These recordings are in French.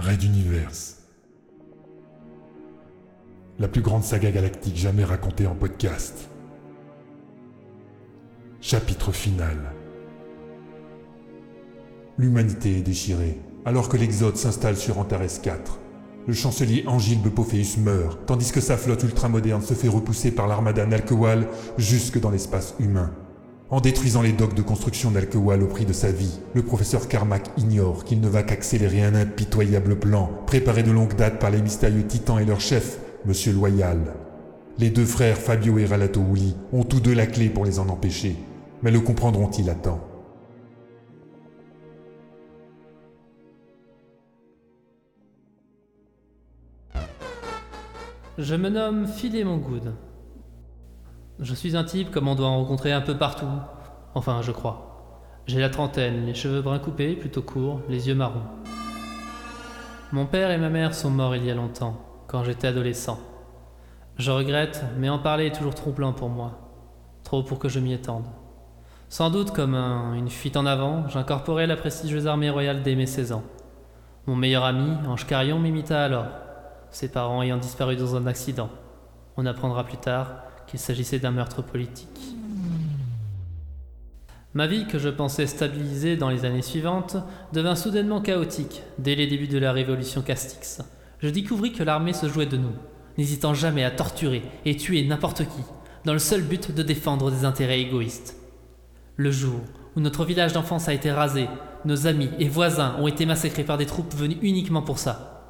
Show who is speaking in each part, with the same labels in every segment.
Speaker 1: Raid Universe. La plus grande saga galactique jamais racontée en podcast. Chapitre final. L'humanité est déchirée, alors que l'Exode s'installe sur Antares 4. Le chancelier Angilbe Bophéus meurt, tandis que sa flotte ultramoderne se fait repousser par l'armada Nalkewal jusque dans l'espace humain. En détruisant les docks de construction d'Alkewal au prix de sa vie, le professeur Carmack ignore qu'il ne va qu'accélérer un impitoyable plan, préparé de longue date par les mystérieux titans et leur chef, Monsieur Loyal. Les deux frères Fabio et Ralato Wuli ont tous deux la clé pour les en empêcher, mais le comprendront-ils à temps?
Speaker 2: Je me nomme Philémon Good. Je suis un type comme on doit en rencontrer un peu partout. Enfin, je crois. J'ai la trentaine, les cheveux bruns coupés, plutôt courts, les yeux marrons. Mon père et ma mère sont morts il y a longtemps, quand j'étais adolescent. Je regrette, mais en parler est toujours troublant pour moi. Trop pour que je m'y étende. Sans doute comme une fuite en avant, j'incorporais la prestigieuse armée royale dès mes 16 ans. Mon meilleur ami, Ange Carion, m'imita alors, ses parents ayant disparu dans un accident. On apprendra plus tard qu'il s'agissait d'un meurtre politique. Ma vie, que je pensais stabilisée dans les années suivantes, devint soudainement chaotique dès les débuts de la révolution Castix. Je découvris que l'armée se jouait de nous, n'hésitant jamais à torturer et tuer n'importe qui, dans le seul but de défendre des intérêts égoïstes. Le jour où notre village d'enfance a été rasé, nos amis et voisins ont été massacrés par des troupes venues uniquement pour ça.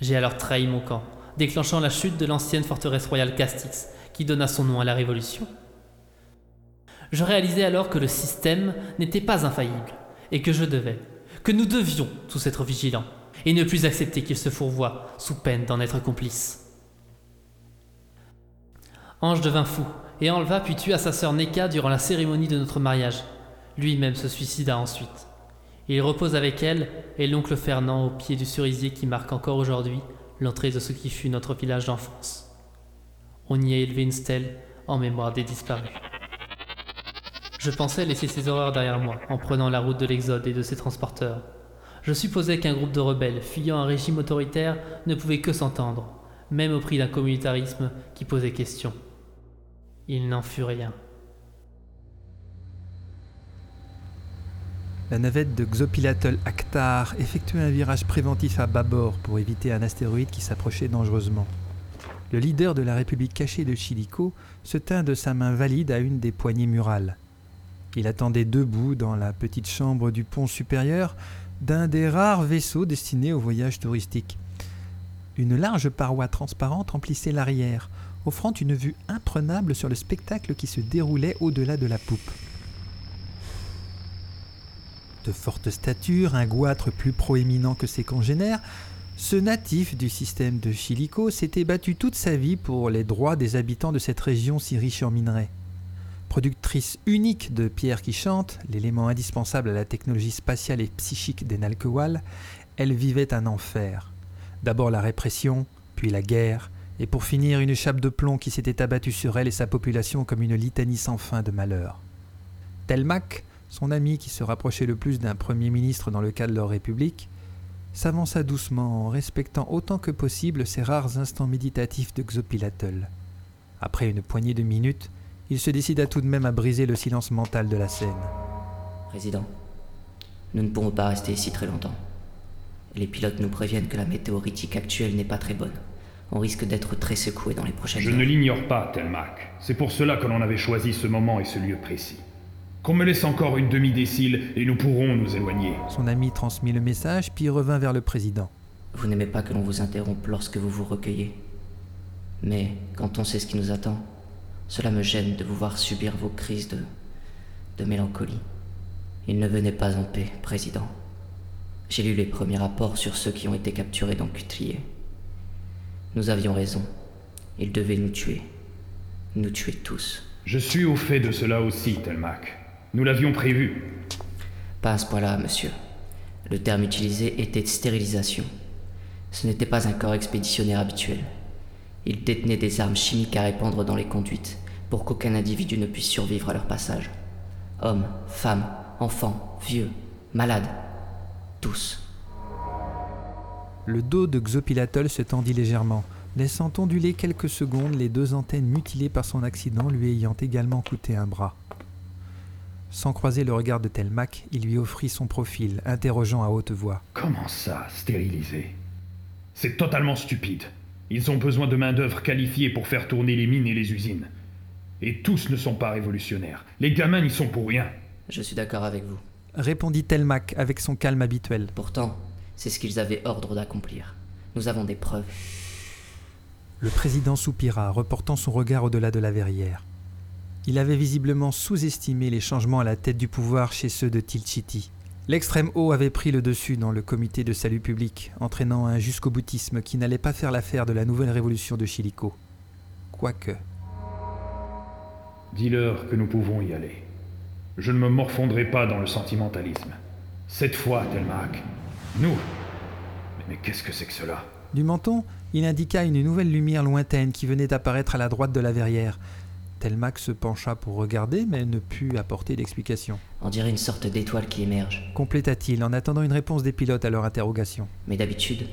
Speaker 2: J'ai alors trahi mon camp, déclenchant la chute de l'ancienne forteresse royale Castix, qui donna son nom à la Révolution. Je réalisai alors que le système n'était pas infaillible, et que je devais, que nous devions tous être vigilants, et ne plus accepter qu'il se fourvoie sous peine d'en être complice. Ange devint fou, et enleva puis tua sa sœur Neka durant la cérémonie de notre mariage. Lui-même se suicida ensuite. Il repose avec elle et l'oncle Fernand au pied du cerisier qui marque encore aujourd'hui l'entrée de ce qui fut notre village d'enfance. On y a élevé une stèle en mémoire des disparus. Je pensais laisser ces horreurs derrière moi en prenant la route de l'Exode et de ses transporteurs. Je supposais qu'un groupe de rebelles fuyant un régime autoritaire ne pouvait que s'entendre, même au prix d'un communautarisme qui posait question. Il n'en fut rien.
Speaker 3: La navette de Xopilatl Akhtar effectuait un virage préventif à bâbord pour éviter un astéroïde qui s'approchait dangereusement. Le leader de la République cachée de Chilico se tint de sa main valide à une des poignées murales. Il attendait debout dans la petite chambre du pont supérieur d'un des rares vaisseaux destinés au voyage touristique. Une large paroi transparente emplissait l'arrière, offrant une vue imprenable sur le spectacle qui se déroulait au-delà de la poupe. De forte stature, un goitre plus proéminent que ses congénères, ce natif du système de Chilico s'était battu toute sa vie pour les droits des habitants de cette région si riche en minerais. Productrice unique de pierres qui chantent, l'élément indispensable à la technologie spatiale et psychique des Nalkewal, elle vivait un enfer. D'abord la répression, puis la guerre, et pour finir une chape de plomb qui s'était abattue sur elle et sa population comme une litanie sans fin de malheur. Telmac, son ami qui se rapprochait le plus d'un premier ministre dans le cas de leur république, s'avança doucement en respectant autant que possible ces rares instants méditatifs de Xopilatl. Après une poignée de minutes, il se décida tout de même à briser le silence mental de la scène.
Speaker 4: Président, nous ne pourrons pas rester ici très longtemps. Les pilotes nous préviennent que la météoritique actuelle n'est pas très bonne. On risque d'être très secoué dans les prochaines
Speaker 5: Je
Speaker 4: heures.
Speaker 5: ne l'ignore pas, Telmac. C'est pour cela que l'on avait choisi ce moment et ce lieu précis. Qu'on me laisse encore une demi-décile et nous pourrons nous éloigner.
Speaker 3: Son ami transmit le message puis revint vers le président.
Speaker 4: Vous n'aimez pas que l'on vous interrompe lorsque vous vous recueillez. Mais quand on sait ce qui nous attend, cela me gêne de vous voir subir vos crises de. de mélancolie. Il ne venait pas en paix, président. J'ai lu les premiers rapports sur ceux qui ont été capturés dans Cutrier. Nous avions raison. Ils devaient nous tuer. Nous tuer tous.
Speaker 5: Je suis au fait de cela aussi, Telmac. Nous l'avions prévu.
Speaker 4: Pas à ce point-là, monsieur. Le terme utilisé était stérilisation. Ce n'était pas un corps expéditionnaire habituel. Ils détenaient des armes chimiques à répandre dans les conduites pour qu'aucun individu ne puisse survivre à leur passage. Hommes, femmes, enfants, vieux, malades. Tous.
Speaker 3: Le dos de Xopilatol se tendit légèrement, laissant onduler quelques secondes les deux antennes mutilées par son accident lui ayant également coûté un bras. Sans croiser le regard de Telmac, il lui offrit son profil, interrogeant à haute voix.
Speaker 5: Comment ça, stériliser C'est totalement stupide. Ils ont besoin de main-d'œuvre qualifiée pour faire tourner les mines et les usines. Et tous ne sont pas révolutionnaires. Les gamins n'y sont pour rien.
Speaker 4: Je suis d'accord avec vous.
Speaker 3: Répondit Telmac avec son calme habituel.
Speaker 4: Pourtant, c'est ce qu'ils avaient ordre d'accomplir. Nous avons des preuves.
Speaker 3: Le président soupira, reportant son regard au-delà de la verrière. Il avait visiblement sous-estimé les changements à la tête du pouvoir chez ceux de Tilchiti. L'extrême haut avait pris le dessus dans le comité de salut public, entraînant un jusqu'au boutisme qui n'allait pas faire l'affaire de la nouvelle révolution de Chilico. Quoique.
Speaker 5: Dis-leur que nous pouvons y aller. Je ne me morfondrai pas dans le sentimentalisme. Cette fois, Telmac, nous. Mais, mais qu'est-ce que c'est que cela?
Speaker 3: Du menton, il indiqua une nouvelle lumière lointaine qui venait d'apparaître à la droite de la verrière. Telmac se pencha pour regarder, mais ne put apporter d'explication.
Speaker 4: On dirait une sorte d'étoile qui émerge.
Speaker 3: Compléta-t-il en attendant une réponse des pilotes à leur interrogation.
Speaker 4: Mais d'habitude,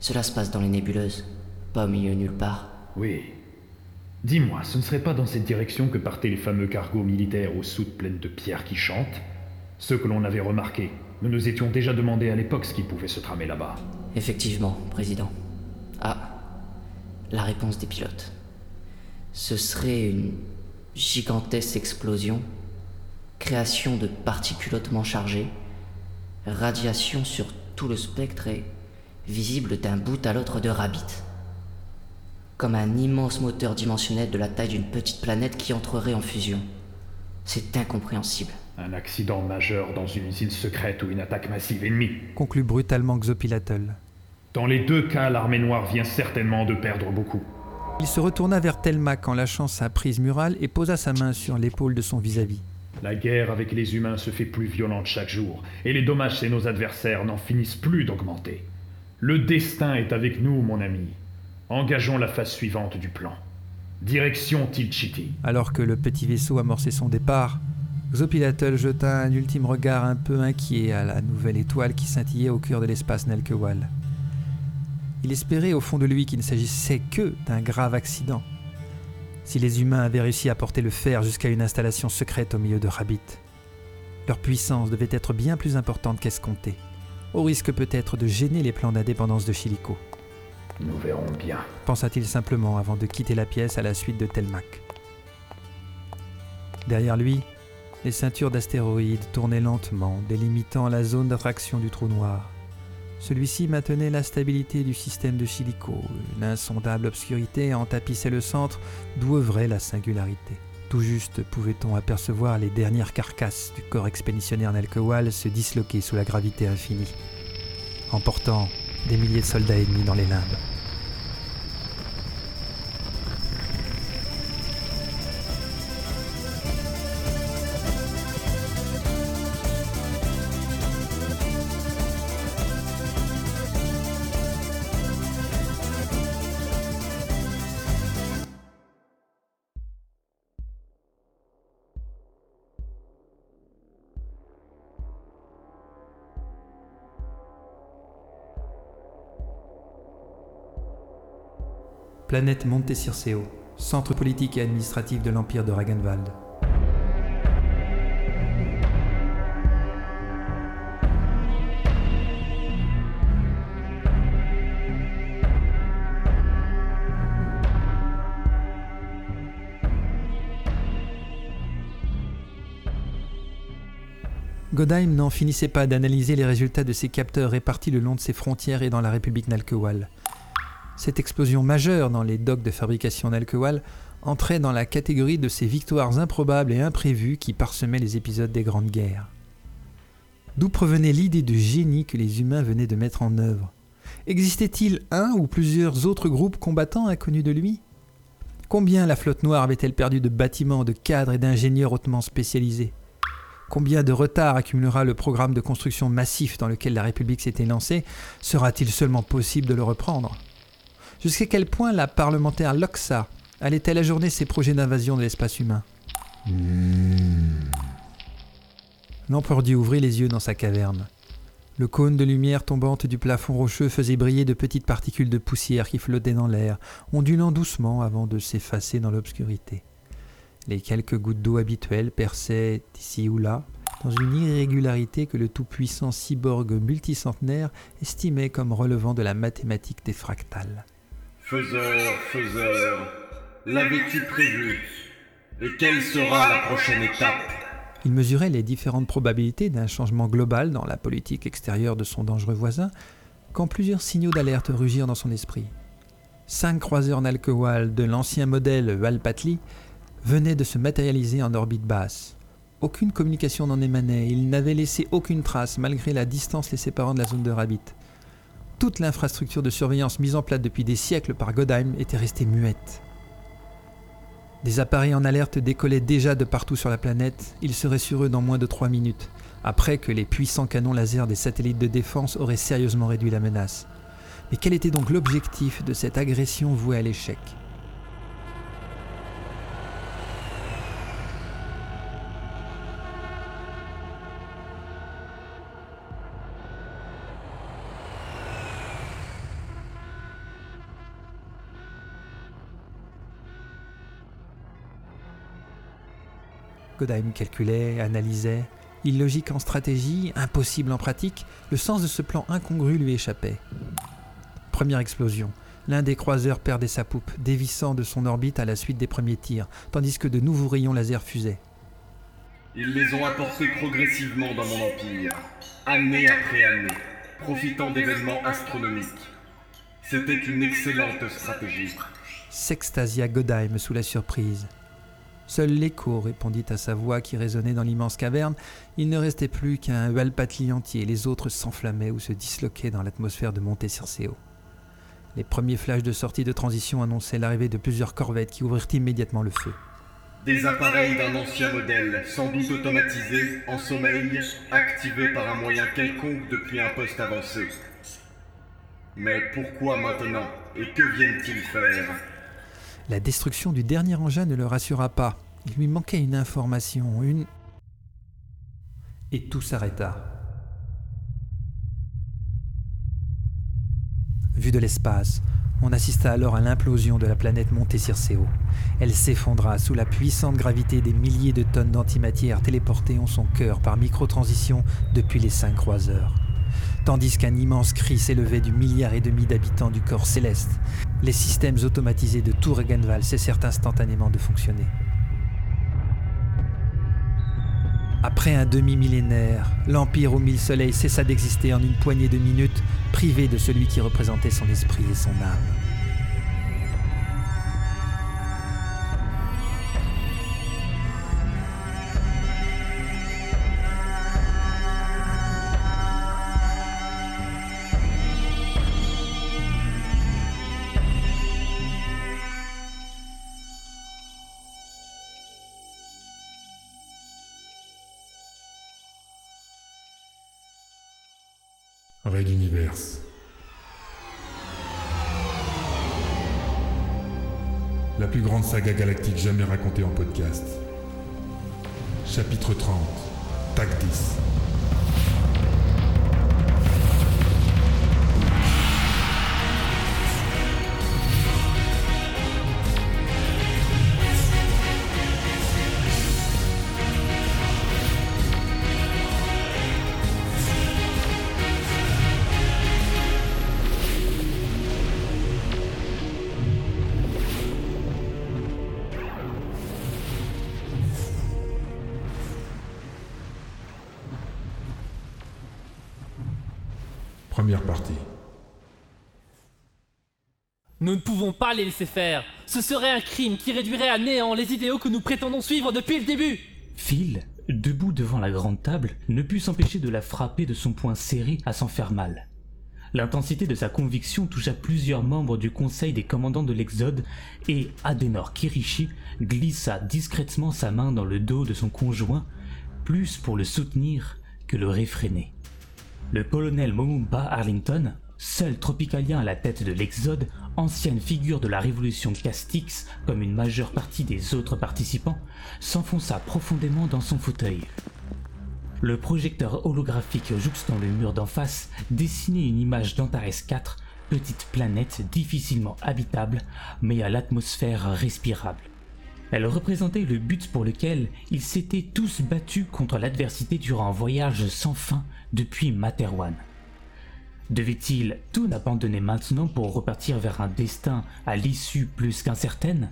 Speaker 4: cela se passe dans les nébuleuses, pas au milieu nulle part.
Speaker 5: Oui. Dis-moi, ce ne serait pas dans cette direction que partaient les fameux cargos militaires aux soutes pleines de pierres qui chantent? Ceux que l'on avait remarqués. Nous nous étions déjà demandé à l'époque ce qui pouvait se tramer là-bas.
Speaker 4: Effectivement, Président. Ah, la réponse des pilotes. Ce serait une gigantesque explosion, création de particules hautement chargées, radiation sur tout le spectre et visible d'un bout à l'autre de Rabbit. Comme un immense moteur dimensionnel de la taille d'une petite planète qui entrerait en fusion. C'est incompréhensible.
Speaker 5: Un accident majeur dans une usine secrète ou une attaque massive ennemie.
Speaker 3: Conclut brutalement Xopilatol.
Speaker 5: Dans les deux cas, l'armée noire vient certainement de perdre beaucoup.
Speaker 3: Il se retourna vers Telmac en lâchant sa prise murale et posa sa main sur l'épaule de son vis-à-vis.
Speaker 5: La guerre avec les humains se fait plus violente chaque jour, et les dommages chez nos adversaires n'en finissent plus d'augmenter. Le destin est avec nous, mon ami. Engageons la phase suivante du plan. Direction Tilchiti.
Speaker 3: Alors que le petit vaisseau amorçait son départ, Xopilatol jeta un ultime regard un peu inquiet à la nouvelle étoile qui scintillait au cœur de l'espace Nelkewal. Il espérait au fond de lui qu'il ne s'agissait que d'un grave accident. Si les humains avaient réussi à porter le fer jusqu'à une installation secrète au milieu de Rabbit, leur puissance devait être bien plus importante qu'escomptée, au risque peut-être de gêner les plans d'indépendance de Chilico.
Speaker 5: Nous verrons bien.
Speaker 3: Pensa-t-il simplement avant de quitter la pièce à la suite de Telmac. Derrière lui, les ceintures d'astéroïdes tournaient lentement, délimitant la zone d'attraction du trou noir. Celui-ci maintenait la stabilité du système de Chilico. Une insondable obscurité en tapissait le centre, d'où œuvrait la singularité. Tout juste pouvait-on apercevoir les dernières carcasses du corps expéditionnaire Nelkewal se disloquer sous la gravité infinie, emportant des milliers de soldats ennemis dans les limbes. Planète Monte Circeo, centre politique et administratif de l'Empire de Ragenwald. Godheim n'en finissait pas d'analyser les résultats de ses capteurs répartis le long de ses frontières et dans la République Nalkewal. Cette explosion majeure dans les docks de fabrication Nalkewal entrait dans la catégorie de ces victoires improbables et imprévues qui parsemaient les épisodes des grandes guerres. D'où provenait l'idée de génie que les humains venaient de mettre en œuvre? Existait-il un ou plusieurs autres groupes combattants inconnus de lui? Combien la flotte noire avait-elle perdu de bâtiments, de cadres et d'ingénieurs hautement spécialisés? Combien de retard accumulera le programme de construction massif dans lequel la République s'était lancée? Sera-t-il seulement possible de le reprendre? Jusqu'à quel point la parlementaire Loxa allait-elle ajourner ses projets d'invasion de l'espace humain L'empereur Dieu ouvrit les yeux dans sa caverne. Le cône de lumière tombante du plafond rocheux faisait briller de petites particules de poussière qui flottaient dans l'air, ondulant doucement avant de s'effacer dans l'obscurité. Les quelques gouttes d'eau habituelles perçaient ici ou là, dans une irrégularité que le tout-puissant cyborg multicentenaire estimait comme relevant de la mathématique des fractales.
Speaker 6: Faiseur, faiseur, l'avais-tu prévu Et quelle sera la prochaine étape?
Speaker 3: Il mesurait les différentes probabilités d'un changement global dans la politique extérieure de son dangereux voisin, quand plusieurs signaux d'alerte rugirent dans son esprit. Cinq croiseurs Nalkewal de l'ancien modèle Valpatli venaient de se matérialiser en orbite basse. Aucune communication n'en émanait, ils n'avaient laissé aucune trace malgré la distance les séparant de la zone de Rabbit. Toute l'infrastructure de surveillance mise en place depuis des siècles par Godheim était restée muette. Des appareils en alerte décollaient déjà de partout sur la planète, ils seraient sur eux dans moins de trois minutes, après que les puissants canons laser des satellites de défense auraient sérieusement réduit la menace. Mais quel était donc l'objectif de cette agression vouée à l'échec? Godheim calculait, analysait. Illogique en stratégie, impossible en pratique, le sens de ce plan incongru lui échappait. Première explosion. L'un des croiseurs perdait sa poupe, dévissant de son orbite à la suite des premiers tirs, tandis que de nouveaux rayons laser fusaient.
Speaker 6: Ils les ont apportés progressivement dans mon empire, année après année, profitant d'événements astronomiques. C'était une excellente stratégie.
Speaker 3: S'extasia Godheim sous la surprise. Seul l'écho répondit à sa voix qui résonnait dans l'immense caverne. Il ne restait plus qu'un Valpatli entier, les autres s'enflammaient ou se disloquaient dans l'atmosphère de Monte Circeo. Les premiers flashs de sortie de transition annonçaient l'arrivée de plusieurs corvettes qui ouvrirent immédiatement le feu.
Speaker 6: Des appareils d'un ancien modèle, sans doute automatisés, en sommeil, activés par un moyen quelconque depuis un poste avancé. Mais pourquoi maintenant? Et que viennent-ils faire?
Speaker 3: La destruction du dernier engin ne le rassura pas. Il lui manquait une information, une... Et tout s'arrêta. Vu de l'espace, on assista alors à l'implosion de la planète Monte Circeo. Elle s'effondra sous la puissante gravité des milliers de tonnes d'antimatière téléportées en son cœur par microtransition depuis les cinq croiseurs. Tandis qu'un immense cri s'élevait du milliard et demi d'habitants du corps céleste, les systèmes automatisés de Tour et Genval cessèrent instantanément de fonctionner. Après un demi-millénaire, l'Empire aux mille soleils cessa d'exister en une poignée de minutes, privé de celui qui représentait son esprit et son âme.
Speaker 1: Saga galactique jamais racontée en podcast. Chapitre 30. Tactis.
Speaker 2: Pas les laisser faire. Ce serait un crime qui réduirait à néant les idéaux que nous prétendons suivre depuis le début.
Speaker 7: Phil, debout devant la grande table, ne put s'empêcher de la frapper de son poing serré à s'en faire mal. L'intensité de sa conviction toucha plusieurs membres du conseil des commandants de l'Exode et Adenor Kirishi glissa discrètement sa main dans le dos de son conjoint, plus pour le soutenir que le réfréner. Le colonel Momumba Arlington, seul tropicalien à la tête de l'Exode, ancienne figure de la révolution Castix comme une majeure partie des autres participants, s'enfonça profondément dans son fauteuil. le projecteur holographique jouxtant le mur d'en face dessinait une image d'Antares 4, petite planète difficilement habitable, mais à l'atmosphère respirable. Elle représentait le but pour lequel ils s'étaient tous battus contre l'adversité durant un voyage sans fin depuis Materwan. Devait-il tout abandonner maintenant pour repartir vers un destin à l'issue plus qu'incertaine?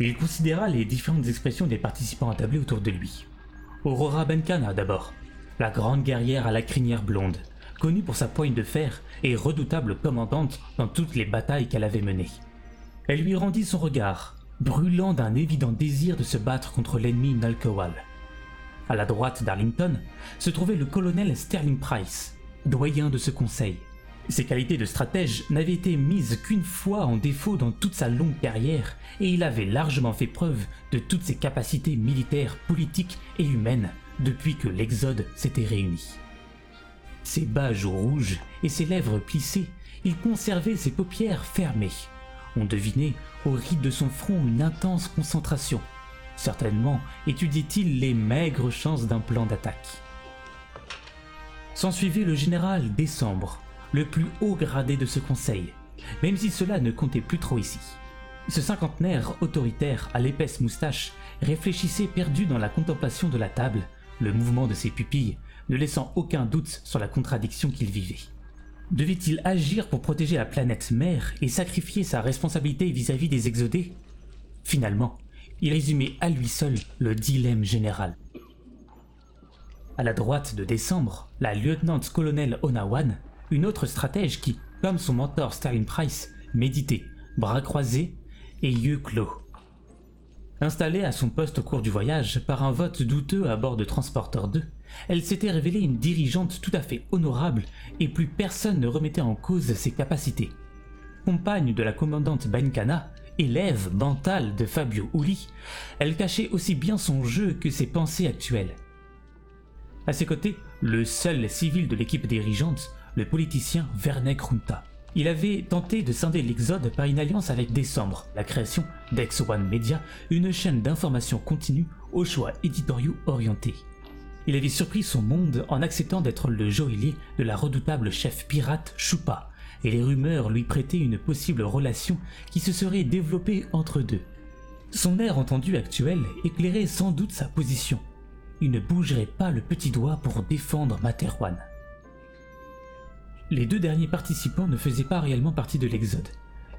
Speaker 7: Il considéra les différentes expressions des participants attablés autour de lui. Aurora Benkana d'abord, la grande guerrière à la crinière blonde, connue pour sa poigne de fer et redoutable commandante dans toutes les batailles qu'elle avait menées. Elle lui rendit son regard, brûlant d'un évident désir de se battre contre l'ennemi Nalkowal. À la droite d'Arlington se trouvait le colonel Sterling Price, doyen de ce conseil. Ses qualités de stratège n'avaient été mises qu'une fois en défaut dans toute sa longue carrière, et il avait largement fait preuve de toutes ses capacités militaires, politiques et humaines depuis que l'Exode s'était réuni. Ses bas joues rouges et ses lèvres plissées, il conservait ses paupières fermées. On devinait au rythme de son front une intense concentration. Certainement étudiait-il les maigres chances d'un plan d'attaque. S'ensuivait le général Décembre, le plus haut gradé de ce conseil, même si cela ne comptait plus trop ici. Ce cinquantenaire autoritaire à l'épaisse moustache réfléchissait perdu dans la contemplation de la table, le mouvement de ses pupilles ne laissant aucun doute sur la contradiction qu'il vivait. Devait-il agir pour protéger la planète mère et sacrifier sa responsabilité vis-à-vis des exodés? Finalement, il résumait à lui seul le dilemme général. À la droite de décembre, la lieutenant-colonel Onawan une autre stratège qui, comme son mentor Sterling Price, méditait, bras croisés et yeux clos. Installée à son poste au cours du voyage par un vote douteux à bord de Transporteur 2, elle s'était révélée une dirigeante tout à fait honorable et plus personne ne remettait en cause ses capacités. Compagne de la commandante Bankana, élève mentale de Fabio Uli, elle cachait aussi bien son jeu que ses pensées actuelles. À ses côtés, le seul civil de l'équipe dirigeante, le politicien Vernek Runta. Il avait tenté de scinder l'Exode par une alliance avec Décembre, la création d'Ex One Media, une chaîne d'information continue aux choix éditoriaux orientés. Il avait surpris son monde en acceptant d'être le joaillier de la redoutable chef pirate Chupa, et les rumeurs lui prêtaient une possible relation qui se serait développée entre deux. Son air entendu actuel éclairait sans doute sa position. Il ne bougerait pas le petit doigt pour défendre Materwan. Les deux derniers participants ne faisaient pas réellement partie de l'Exode,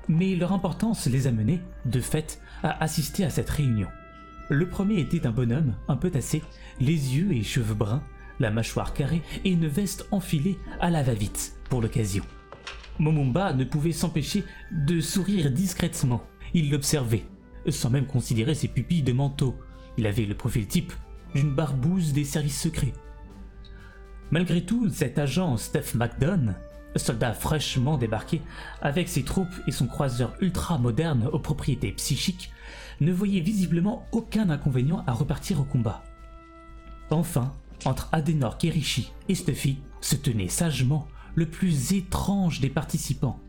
Speaker 7: mais leur importance les amenait, de fait, à assister à cette réunion. Le premier était un bonhomme, un peu tassé, les yeux et cheveux bruns, la mâchoire carrée et une veste enfilée à la va-vite pour l'occasion. Momumba ne pouvait s'empêcher de sourire discrètement. Il l'observait, sans même considérer ses pupilles de manteau. Il avait le profil type d'une barbouze des services secrets. Malgré tout, cet agent Steph McDonald, soldat fraîchement débarqué, avec ses troupes et son croiseur ultra moderne aux propriétés psychiques, ne voyait visiblement aucun inconvénient à repartir au combat. Enfin, entre Adenor Kerishi et Stuffy se tenait sagement le plus étrange des participants.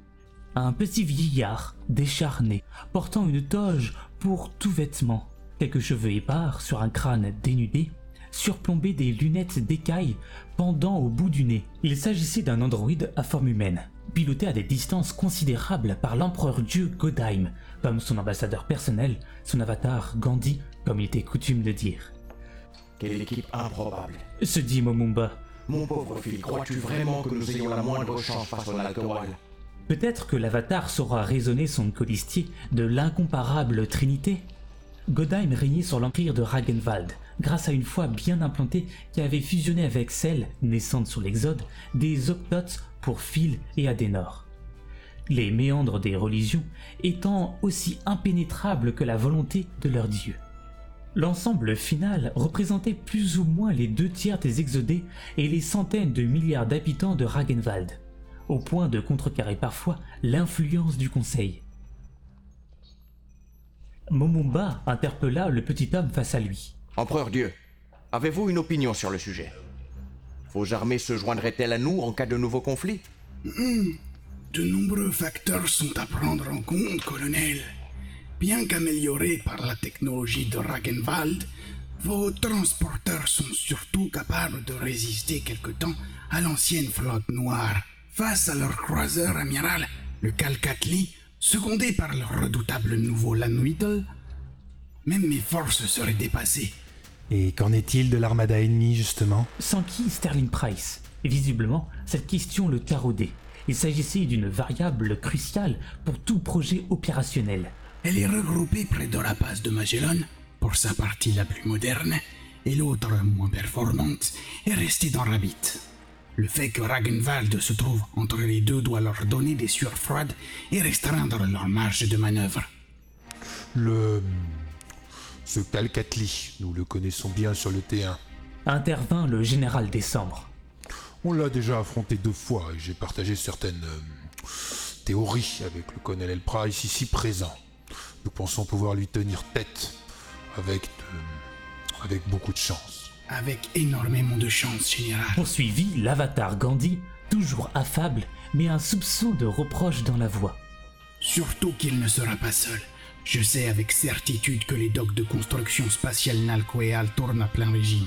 Speaker 7: Un petit vieillard, décharné, portant une toge pour tout vêtement, quelques cheveux épars sur un crâne dénudé, surplombé des lunettes d'écaille pendant au bout du nez. Il s'agissait d'un androïde à forme humaine, piloté à des distances considérables par l'empereur dieu Godheim, comme son ambassadeur personnel, son avatar Gandhi, comme il était coutume de dire.
Speaker 8: Quelle équipe improbable?
Speaker 7: Se dit Momumba.
Speaker 8: Mon pauvre fils, crois-tu vraiment que nous ayons la moindre chance face au alcool
Speaker 7: Peut-être que l'avatar saura raisonner son colistier de l'incomparable Trinité Godheim régnait sur l'empire de Ragenwald, grâce à une foi bien implantée qui avait fusionné avec celle, naissante sur l'Exode, des Octotes pour Phil et Adenor. Les méandres des religions étant aussi impénétrables que la volonté de leur dieu. L'ensemble final représentait plus ou moins les deux tiers des exodés et les centaines de milliards d'habitants de Ragenwald, au point de contrecarrer parfois l'influence du Conseil. Momumba interpella le petit homme face à lui.
Speaker 8: Empereur Dieu, avez-vous une opinion sur le sujet? Vos armées se joindraient-elles à nous en cas de nouveau conflit
Speaker 9: De nombreux facteurs sont à prendre en compte, colonel. Bien qu'améliorés par la technologie de Ragenwald, Vos transporteurs sont surtout capables de résister quelque temps à l'ancienne flotte noire. Face à leur croiseur amiral, le Calcatli, secondé par leur redoutable nouveau Lanwittle, même mes forces seraient dépassées.
Speaker 3: Et qu'en est-il de l'armada ennemie, justement?
Speaker 7: Sans qui Sterling Price? Et visiblement, cette question le taraudait. Il s'agissait d'une variable cruciale pour tout projet opérationnel.
Speaker 9: Elle est regroupée près de la base de Magellan, pour sa partie la plus moderne, et l'autre moins performante est restée dans Rabbit. Le fait que Ragenwald se trouve entre les deux doit leur donner des sueurs froides et restreindre leur marge de manœuvre.
Speaker 1: Le. Ce Calcatli, nous le connaissons bien sur le T1.
Speaker 7: Intervint le général Décembre.
Speaker 1: On l'a déjà affronté deux fois et j'ai partagé certaines euh, théories avec le colonel Price ici présent. Nous pensons pouvoir lui tenir tête avec de- avec beaucoup de chance.
Speaker 9: Avec énormément de chance, général.
Speaker 7: Poursuivit l'avatar Gandhi, toujours affable, mais un soupçon de reproche dans la voix.
Speaker 9: Surtout qu'il ne sera pas seul. Je sais avec certitude que les docks de construction spatiale Nalcoéal tournent à plein régime.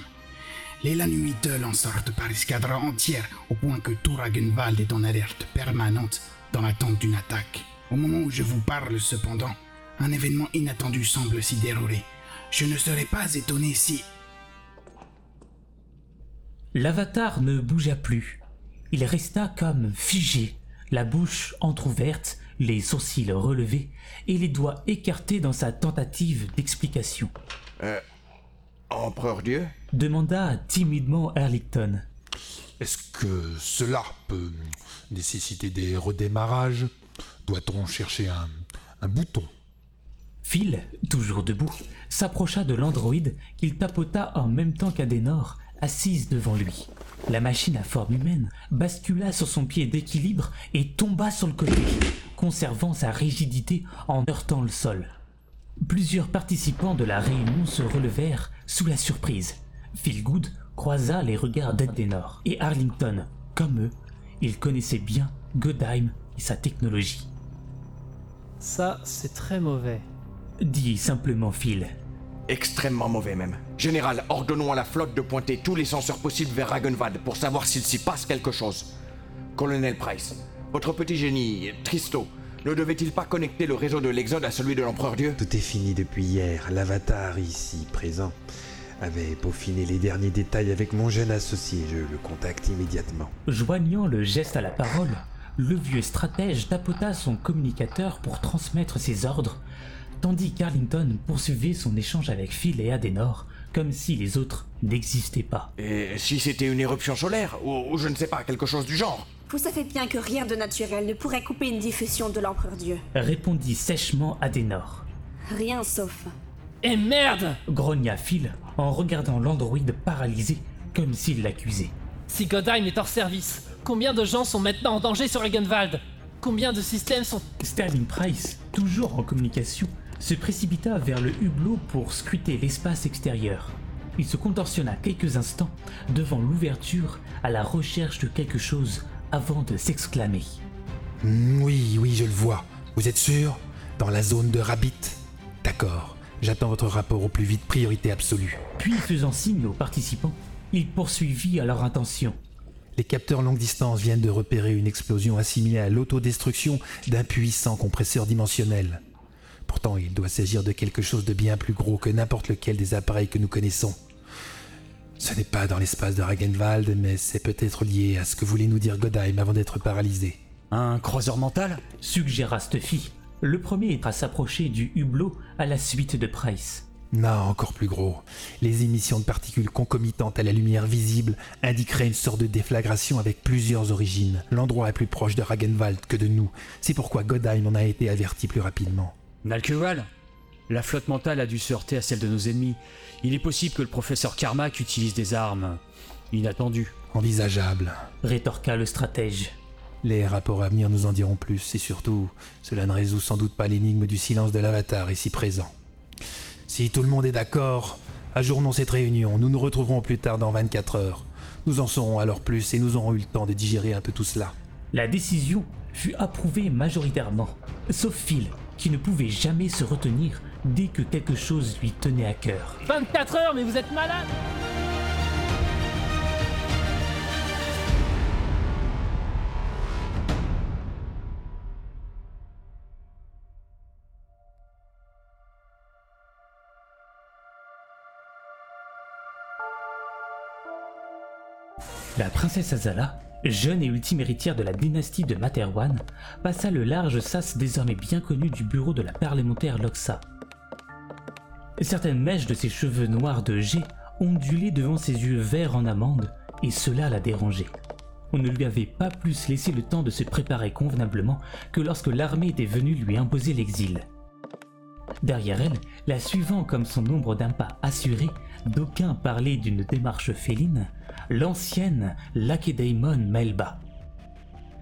Speaker 9: Les Lanuitels en sortent par escadra entière, au point que tout Ragenwald est en alerte permanente dans l'attente d'une attaque. Au moment où je vous parle, cependant, un événement inattendu semble s'y dérouler. Je ne serais pas étonné si...
Speaker 7: L'avatar ne bougea plus. Il resta comme figé, la bouche entr'ouverte, les sourcils relevés et les doigts écartés dans sa tentative d'explication.
Speaker 8: Empereur Dieu?
Speaker 7: Demanda timidement Erlicton.
Speaker 1: Est-ce que cela peut nécessiter des redémarrages? Doit-on chercher un, un bouton?
Speaker 7: Phil, toujours debout, s'approcha de l'androïde qu'il tapota en même temps qu'Adenor, assise devant lui. La machine à forme humaine bascula sur son pied d'équilibre et tomba sur le côté, conservant sa rigidité en heurtant le sol. Plusieurs participants de la réunion se relevèrent sous la surprise. Philgood croisa les regards d'Adenor et Arlington. Comme eux, il connaissait bien Godheim et sa technologie.
Speaker 2: Ça, c'est très mauvais.
Speaker 7: Dit simplement Phil.
Speaker 8: Extrêmement mauvais même. Général, ordonnons à la flotte de pointer tous les senseurs possibles vers Ragenvad pour savoir s'il s'y passe quelque chose. Colonel Price, votre petit génie, Tristo, ne devait-il pas connecter le réseau de l'Exode à celui de l'Empereur Dieu?
Speaker 10: Tout est fini depuis hier. L'avatar, ici présent, avait peaufiné les derniers détails avec mon jeune associé. Je le contacte immédiatement.
Speaker 7: Joignant le geste à la parole, le vieux stratège tapota son communicateur pour transmettre ses ordres, tandis qu'Arlington poursuivait son échange avec Phil et Adenor, comme si les autres n'existaient pas.
Speaker 8: Et si c'était une éruption solaire, ou, ou je ne sais pas, quelque chose du genre
Speaker 11: Vous savez bien que rien de naturel ne pourrait couper une diffusion de l'Empereur Dieu.
Speaker 7: Répondit sèchement Adenor.
Speaker 11: Rien sauf.
Speaker 2: Et merde
Speaker 7: Grogna Phil en regardant l'androïde paralysé, comme s'il l'accusait.
Speaker 2: Si Godheim est hors service, combien de gens sont maintenant en danger sur Regenwald Combien de systèmes sont...
Speaker 7: Sterling Price, toujours en communication, se précipita vers le hublot pour scruter l'espace extérieur. Il se contorsionna quelques instants devant l'ouverture à la recherche de quelque chose avant de s'exclamer.
Speaker 3: Hmm, Oui, oui, je le vois. Vous êtes sûr? Dans la zone de Rabbit D'accord. J'attends votre rapport au plus vite, priorité absolue.
Speaker 7: Puis faisant signe aux participants, il poursuivit à leur intention.
Speaker 3: Les capteurs longue distance viennent de repérer une explosion assimilée à l'autodestruction d'un puissant compresseur dimensionnel. Pourtant, il doit s'agir de quelque chose de bien plus gros que n'importe lequel des appareils que nous connaissons. Ce n'est pas dans l'espace de Ragenwald, mais c'est peut-être lié à ce que voulait nous dire Godheim avant d'être paralysé.
Speaker 12: Un croiseur mental
Speaker 7: Suggéra Stuffy, le premier à s'approcher du hublot à la suite de Price.
Speaker 3: Non, encore plus gros. Les émissions de particules concomitantes à la lumière visible indiqueraient une sorte de déflagration avec plusieurs origines. L'endroit est plus proche de Ragenwald que de nous. C'est pourquoi Godheim en a été averti plus rapidement.
Speaker 12: Nalkewal La flotte mentale a dû se heurter à celle de nos ennemis. Il est possible que le professeur Carmack utilise des armes inattendues.
Speaker 3: Envisageable.
Speaker 7: Rétorqua le stratège.
Speaker 3: Les rapports à venir nous en diront plus, et surtout, cela ne résout sans doute pas l'énigme du silence de l'avatar ici présent. Si tout le monde est d'accord, ajournons cette réunion, nous nous retrouverons plus tard dans 24 heures. Nous en saurons alors plus et nous aurons eu le temps de digérer un peu tout cela.
Speaker 7: La décision fut approuvée majoritairement, sauf Phil, qui ne pouvait jamais se retenir dès que quelque chose lui tenait à cœur.
Speaker 2: 24 heures, mais vous êtes malade?
Speaker 7: Princesse Azala, jeune et ultime héritière de la dynastie de Materwan, passa le large sas désormais bien connu du bureau de la parlementaire Loxa. Certaines mèches de ses cheveux noirs de jet ondulaient devant ses yeux verts en amande, et cela la dérangeait. On ne lui avait pas plus laissé le temps de se préparer convenablement que lorsque l'armée était venue lui imposer l'exil. Derrière elle, la suivant comme son nombre d'un pas assuré, d'aucuns parlaient d'une démarche féline, l'ancienne Lakedaimon Melba.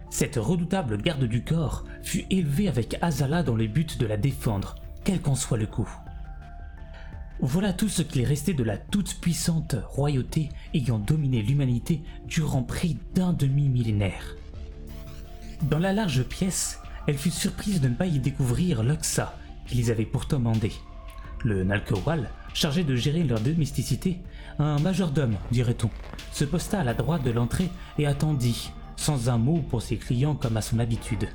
Speaker 7: Cette redoutable garde du corps fut élevée avec Azala dans le but de la défendre, quel qu'en soit le coup. Voilà tout ce qu'il restait de la toute-puissante royauté ayant dominé l'humanité durant près d'un demi-millénaire. Dans la large pièce, elle fut surprise de ne pas y découvrir Loxa, qui les avait pourtant mandés. Le Nalkowal, chargé de gérer leur domesticité, un majordome, dirait-on, se posta à la droite de l'entrée et attendit, sans un mot pour ses clients comme à son habitude.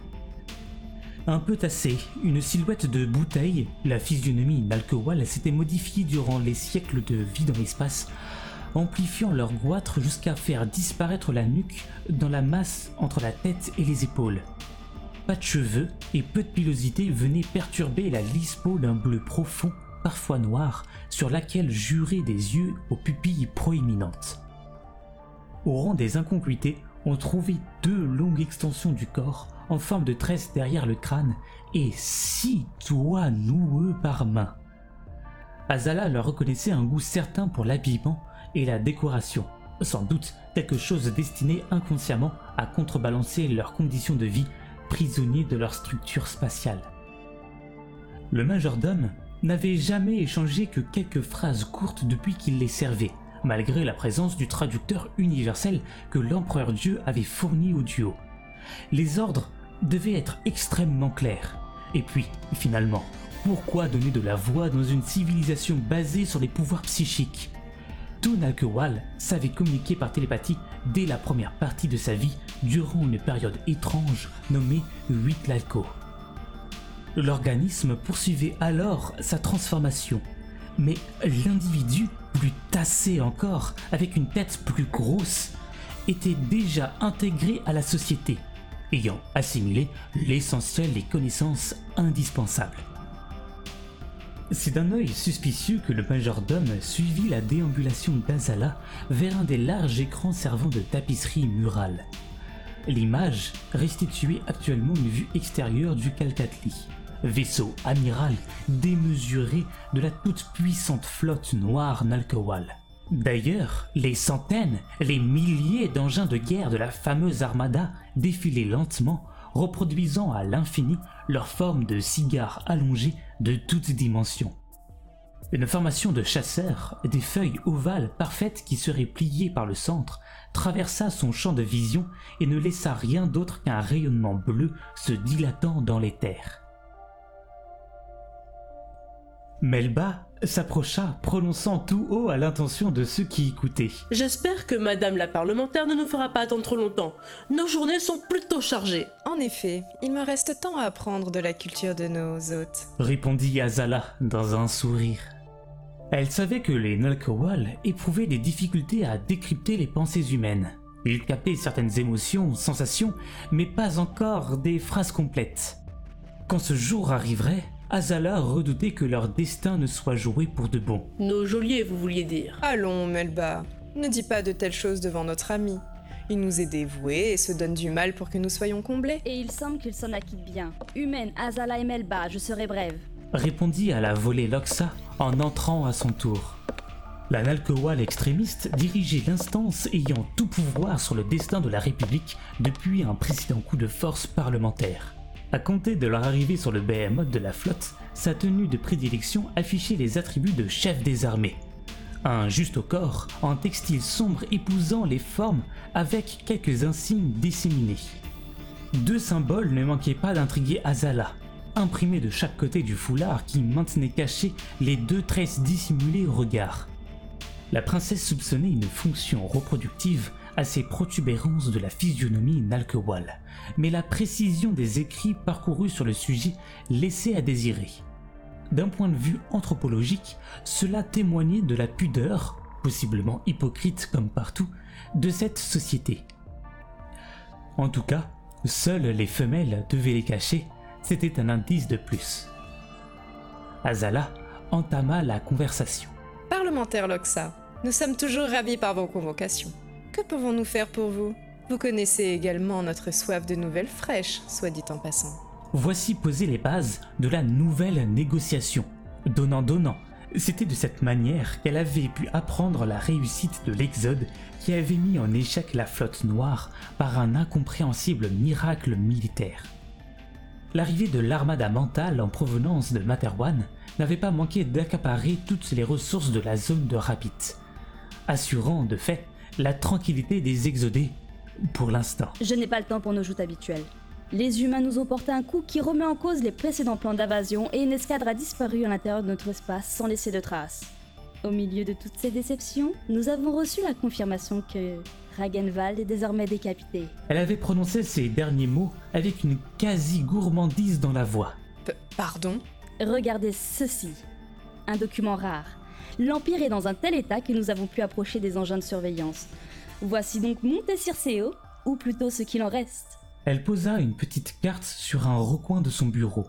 Speaker 7: Un peu tassé, une silhouette de bouteille, la physionomie Nalkowal s'était modifiée durant les siècles de vie dans l'espace, amplifiant leur goitre jusqu'à faire disparaître la nuque dans la masse entre la tête et les épaules. Pas de cheveux et peu de pilosité venaient perturber la lisse peau d'un bleu profond, parfois noir, sur laquelle juraient des yeux aux pupilles proéminentes. Au rang des incongruités, on trouvait deux longues extensions du corps en forme de tresse derrière le crâne et six doigts noueux par main. Azala leur reconnaissait un goût certain pour l'habillement et la décoration, sans doute quelque chose destiné inconsciemment à contrebalancer leurs conditions de vie prisonniers de leur structure spatiale. Le majordome n'avait jamais échangé que quelques phrases courtes depuis qu'il les servait, malgré la présence du traducteur universel que l'empereur Dieu avait fourni au duo. Les ordres devaient être extrêmement clairs. Et puis, finalement, pourquoi donner de la voix dans une civilisation basée sur les pouvoirs psychiques? Tunalkewal savait communiquer par télépathie dès la première partie de sa vie durant une période étrange nommée Huitlalco. L'organisme poursuivait alors sa transformation, mais l'individu, plus tassé encore, avec une tête plus grosse, était déjà intégré à la société, ayant assimilé l'essentiel des connaissances indispensables. C'est d'un œil suspicieux que le majordome suivit la déambulation d'Azala vers un des larges écrans servant de tapisserie murale. L'image restituait actuellement une vue extérieure du Calcatli, vaisseau amiral démesuré de la toute-puissante flotte noire Nalkowal. D'ailleurs, les centaines, les milliers d'engins de guerre de la fameuse armada défilaient lentement, reproduisant à l'infini leur forme de cigares allongés de toutes dimensions. Une formation de chasseurs, des feuilles ovales parfaites qui seraient pliées par le centre, traversa son champ de vision et ne laissa rien d'autre qu'un rayonnement bleu se dilatant dans les terres. Melba s'approcha, prononçant tout haut à l'intention de ceux qui écoutaient.
Speaker 13: J'espère que Madame la parlementaire ne nous fera pas attendre trop longtemps. Nos journées sont plutôt chargées.
Speaker 14: En effet, il me reste tant à apprendre de la culture de nos hôtes.
Speaker 7: Répondit Azala dans un sourire. Elle savait que les Nalkowal éprouvaient des difficultés à décrypter les pensées humaines. Ils captaient certaines émotions, sensations, mais pas encore des phrases complètes. Quand ce jour arriverait, Azala redoutait que leur destin ne soit joué pour de bon.
Speaker 13: Nos geôliers, vous vouliez dire.
Speaker 14: Allons, Melba, ne dis pas de telles choses devant notre ami. Il nous est dévoué et se donne du mal pour que nous soyons comblés.
Speaker 15: Et il semble qu'il s'en acquitte bien. Humaine, Azala et Melba, je serai brève.
Speaker 7: Répondit à la volée Loxa en entrant à son tour. La Nalkowal extrémiste dirigeait l'instance ayant tout pouvoir sur le destin de la République depuis un précédent coup de force parlementaire. À compter de leur arrivée sur le behemoth de la flotte, sa tenue de prédilection affichait les attributs de chef des armées. Un juste au corps, en textile sombre épousant les formes avec quelques insignes disséminés. Deux symboles ne manquaient pas d'intriguer Azala. imprimée de chaque côté du foulard qui maintenait cachés les deux tresses dissimulées au regard. La princesse soupçonnait une fonction reproductive à ces protubérances de la physionomie Nalkewal, mais la précision des écrits parcourus sur le sujet laissait à désirer. D'un point de vue anthropologique, cela témoignait de la pudeur, possiblement hypocrite comme partout, de cette société. En tout cas, seules les femelles devaient les cacher, c'était un indice de plus. Azala entama la conversation.
Speaker 14: Parlementaire Loxa, nous sommes toujours ravis par vos convocations. Que pouvons-nous faire pour vous? Vous connaissez également notre soif de nouvelles fraîches, soit dit en passant.
Speaker 7: Voici posées les bases de la nouvelle négociation. Donnant-donnant, c'était de cette manière qu'elle avait pu apprendre la réussite de l'Exode qui avait mis en échec la flotte noire par un incompréhensible miracle militaire. L'arrivée de l'armada mentale en provenance de Materwan n'avait pas manqué d'accaparer toutes les ressources de la zone de Rapid, assurant de fait la tranquillité des exodés pour l'instant.
Speaker 15: Je n'ai pas le temps pour nos joutes habituelles. Les humains nous ont porté un coup qui remet en cause les précédents plans d'invasion et une escadre a disparu à l'intérieur de notre espace sans laisser de traces. Au milieu de toutes ces déceptions, nous avons reçu la confirmation que Ragenwald est désormais décapité.
Speaker 7: Elle avait prononcé ces derniers mots avec une quasi-gourmandise dans la voix.
Speaker 14: pardon?
Speaker 15: Regardez ceci. Un document rare. L'Empire est dans un tel état que nous avons pu approcher des engins de surveillance. Voici donc Monte Circeo, ou plutôt ce qu'il en reste.
Speaker 7: Elle posa une petite carte sur un recoin de son bureau.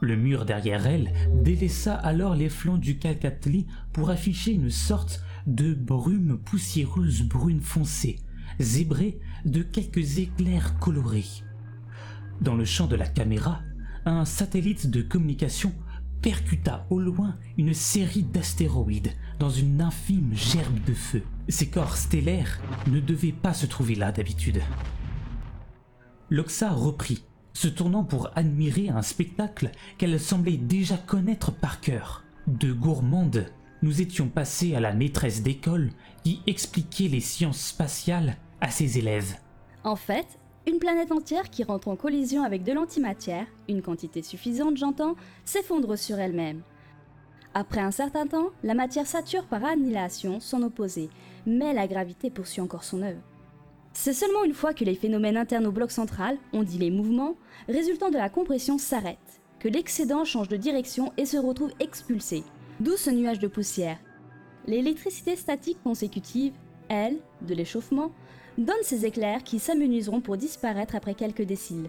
Speaker 7: Le mur derrière elle délaissa alors les flancs du Calcatli pour afficher une sorte de brume poussiéreuse brune foncée, zébrée de quelques éclairs colorés. Dans le champ de la caméra, un satellite de communication percuta au loin une série d'astéroïdes dans une infime gerbe de feu. Ces corps stellaires ne devaient pas se trouver là d'habitude. Loxa reprit, se tournant pour admirer un spectacle qu'elle semblait déjà connaître par cœur. De gourmande, nous étions passés à la maîtresse d'école qui expliquait les sciences spatiales à ses élèves.
Speaker 15: En fait, une planète entière qui rentre en collision avec de l'antimatière, une quantité suffisante j'entends, s'effondre sur elle-même. Après un certain temps, la matière sature par annihilation son opposé, mais la gravité poursuit encore son œuvre. C'est seulement une fois que les phénomènes internes au bloc central, on dit les mouvements, résultant de la compression s'arrêtent, que l'excédent change de direction et se retrouve expulsé, d'où ce nuage de poussière. L'électricité statique consécutive, elle, de l'échauffement, donne ces éclairs qui s'amenuiseront pour disparaître après quelques déciles.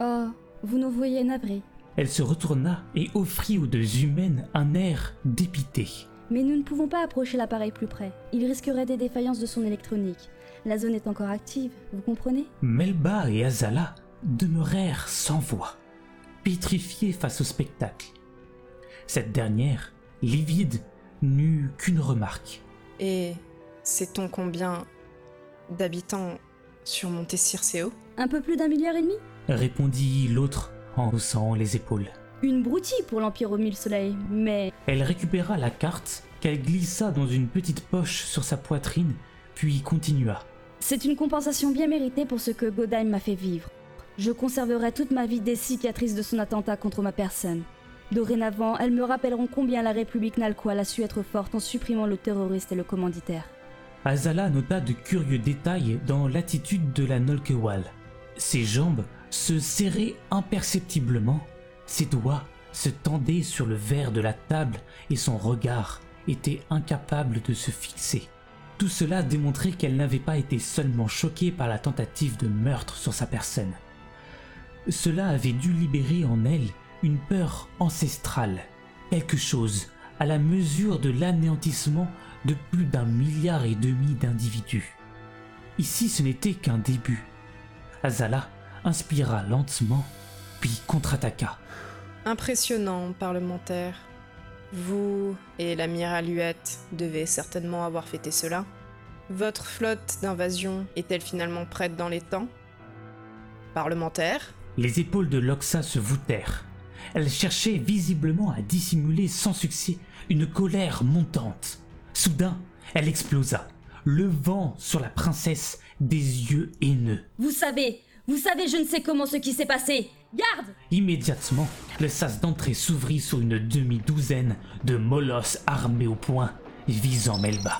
Speaker 15: Oh, vous nous voyez navrés.
Speaker 7: Elle se retourna et offrit aux deux humaines un air dépité.
Speaker 15: Mais nous ne pouvons pas approcher l'appareil plus près. Il risquerait des défaillances de son électronique. La zone est encore active, vous comprenez?
Speaker 7: Melba et Azala demeurèrent sans voix, pétrifiées face au spectacle. Cette dernière, livide, n'eut qu'une remarque.
Speaker 14: Et sait-on combien d'habitants sur Monte Circeo
Speaker 15: Un peu plus d'un milliard et demi?
Speaker 7: Répondit l'autre en haussant les épaules.
Speaker 15: Une broutille pour l'Empire au mille soleils, mais...
Speaker 7: Elle récupéra la carte qu'elle glissa dans une petite poche sur sa poitrine, puis continua.
Speaker 15: C'est une compensation bien méritée pour ce que Godheim m'a fait vivre. Je conserverai toute ma vie des cicatrices de son attentat contre ma personne. Dorénavant, elles me rappelleront combien la République Nalqual a su être forte en supprimant le terroriste et le commanditaire.
Speaker 7: Azala nota de curieux détails dans l'attitude de la Nolkewal. Ses jambes se serraient imperceptiblement, ses doigts se tendaient sur le verre de la table et son regard était incapable de se fixer. Tout cela démontrait qu'elle n'avait pas été seulement choquée par la tentative de meurtre sur sa personne. Cela avait dû libérer en elle une peur ancestrale, quelque chose à la mesure de l'anéantissement de plus d'un milliard et demi d'individus. Ici ce n'était qu'un début. Azala inspira lentement, puis contre-attaqua.
Speaker 14: Impressionnant, parlementaire. Vous et l'amiral Huette devez certainement avoir fêté cela. Votre flotte d'invasion est-elle finalement prête dans les temps? Parlementaire?
Speaker 7: Les épaules de Loxa se voûtèrent. Elle cherchait visiblement à dissimuler sans succès une colère montante. Soudain, elle explosa, levant sur la princesse des yeux haineux.
Speaker 15: Vous savez, Vous savez, je ne sais comment ce qui s'est passé. Garde
Speaker 7: Immédiatement, le sas d'entrée s'ouvrit sur une demi-douzaine de molosses armés au poing, visant Melba.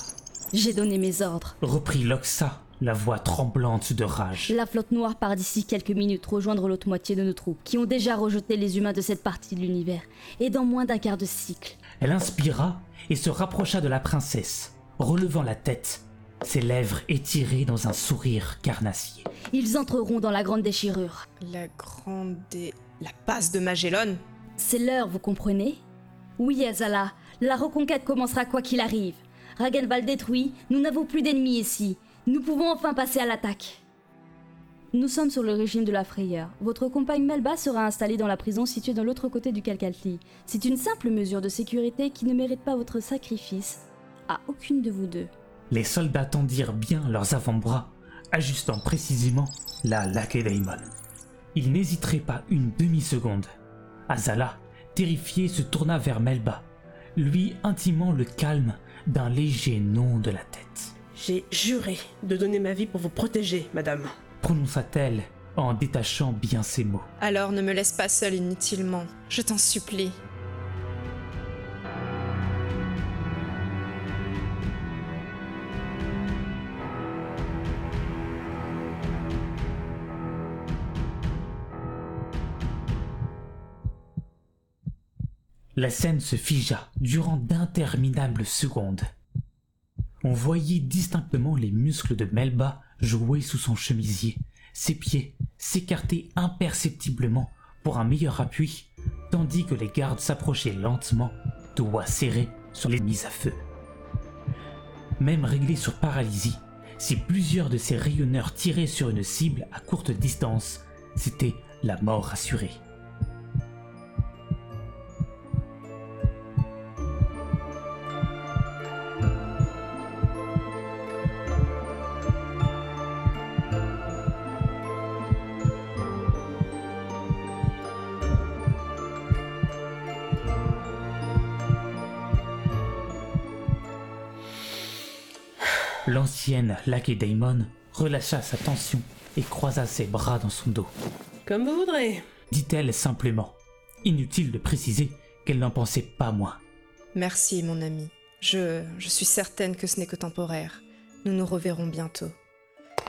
Speaker 15: J'ai donné mes ordres.
Speaker 7: Reprit Loxa, la voix tremblante de rage.
Speaker 15: La flotte noire part d'ici quelques minutes rejoindre l'autre moitié de nos troupes, qui ont déjà rejeté les humains de cette partie de l'univers, et dans moins d'un quart de cycle.
Speaker 7: Elle inspira et se rapprocha de la princesse, relevant la tête, ses lèvres étirées dans un sourire carnassier.
Speaker 15: Ils entreront dans la grande déchirure.
Speaker 14: La grande dé... La passe de Magellan
Speaker 15: C'est l'heure, vous comprenez? Oui, Azala, la reconquête commencera quoi qu'il arrive. Ragenval détruit, nous n'avons plus d'ennemis ici. Nous pouvons enfin passer à l'attaque. Nous sommes sur le régime de la frayeur. Votre compagne Melba sera installée dans la prison située dans l'autre côté du Calcatli. C'est une simple mesure de sécurité qui ne mérite pas votre sacrifice à aucune de vous deux.
Speaker 7: Les soldats tendirent bien leurs avant-bras, ajustant précisément la Lakedaimon. Ils n'hésiteraient pas une demi-seconde. Azala, terrifié, se tourna vers Melba, lui intimant le calme d'un léger nom de la tête.
Speaker 13: J'ai juré de donner ma vie pour vous protéger, madame.
Speaker 7: Prononça-t-elle en détachant bien ses mots.
Speaker 14: Alors ne me laisse pas seule inutilement, je t'en supplie.
Speaker 7: La scène se figea durant d'interminables secondes. On voyait distinctement les muscles de Melba jouer sous son chemisier, ses pieds s'écarter imperceptiblement pour un meilleur appui, tandis que les gardes s'approchaient lentement, doigts serrés sur les mises à feu. Même réglé sur paralysie, si plusieurs de ces rayonneurs tiraient sur une cible à courte distance, c'était la mort assurée. L'ancienne Lakedaimon relâcha sa tension et croisa ses bras dans son dos.
Speaker 13: Comme vous voudrez.
Speaker 7: Dit-elle simplement. Inutile de préciser qu'elle n'en pensait pas moins.
Speaker 14: Merci, mon ami. Je, je suis certaine que ce n'est que temporaire. Nous nous reverrons bientôt.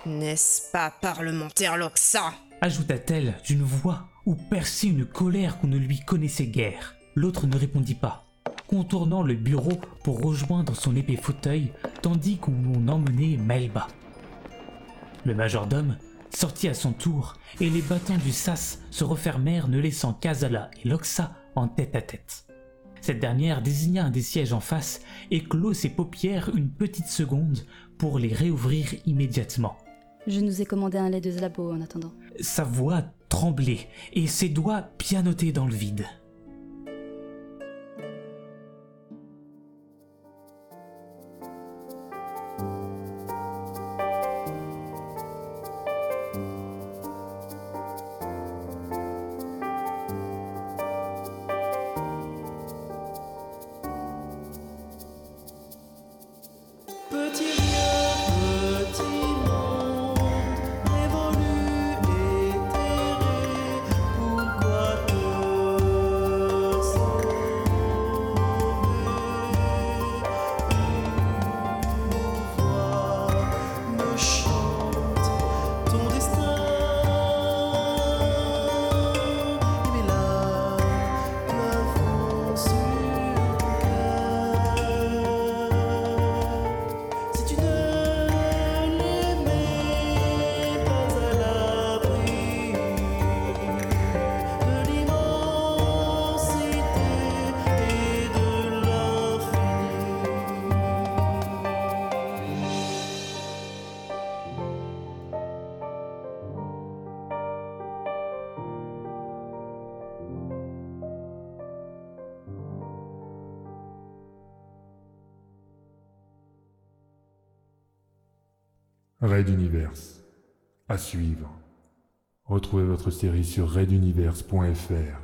Speaker 14: N'est-ce pas parlementaire Loxa?
Speaker 7: Ajouta-t-elle d'une voix où perçait une colère qu'on ne lui connaissait guère. L'autre ne répondit pas, contournant le bureau pour rejoindre son épais fauteuil, tandis qu'on emmenait Melba. Le majordome sortit à son tour, et les battants du sas se refermèrent, ne laissant qu'Azala et Loxa en tête à tête. Cette dernière désigna un des sièges en face et clôt ses paupières une petite seconde pour les réouvrir immédiatement.
Speaker 15: Je nous ai commandé un lait de Zlabo en attendant.
Speaker 7: Sa voix tremblait et ses doigts pianotaient dans le vide.
Speaker 1: Raid Universe. À suivre. Retrouvez votre série sur raiduniverse.fr.